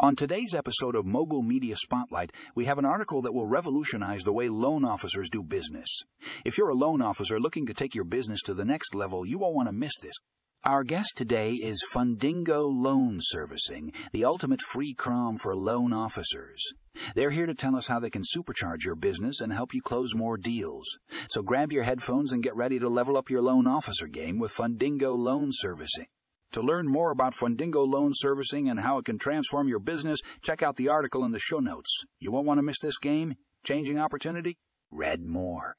On today's episode of Mogul Media Spotlight, we have an article that will revolutionize the way loan officers do business. If you're a loan officer looking to take your business to the next level, you won't want to miss this. Our guest today is Fundingo Loan Servicing, the ultimate free CRM for loan officers. They're here to tell us how they can supercharge your business and help you close more deals. So grab your headphones and get ready to level up your loan officer game with Fundingo Loan Servicing. To learn more about Fundingo loan servicing and how it can transform your business, check out the article in the show notes. You won't want to miss this game? Changing opportunity? Read more.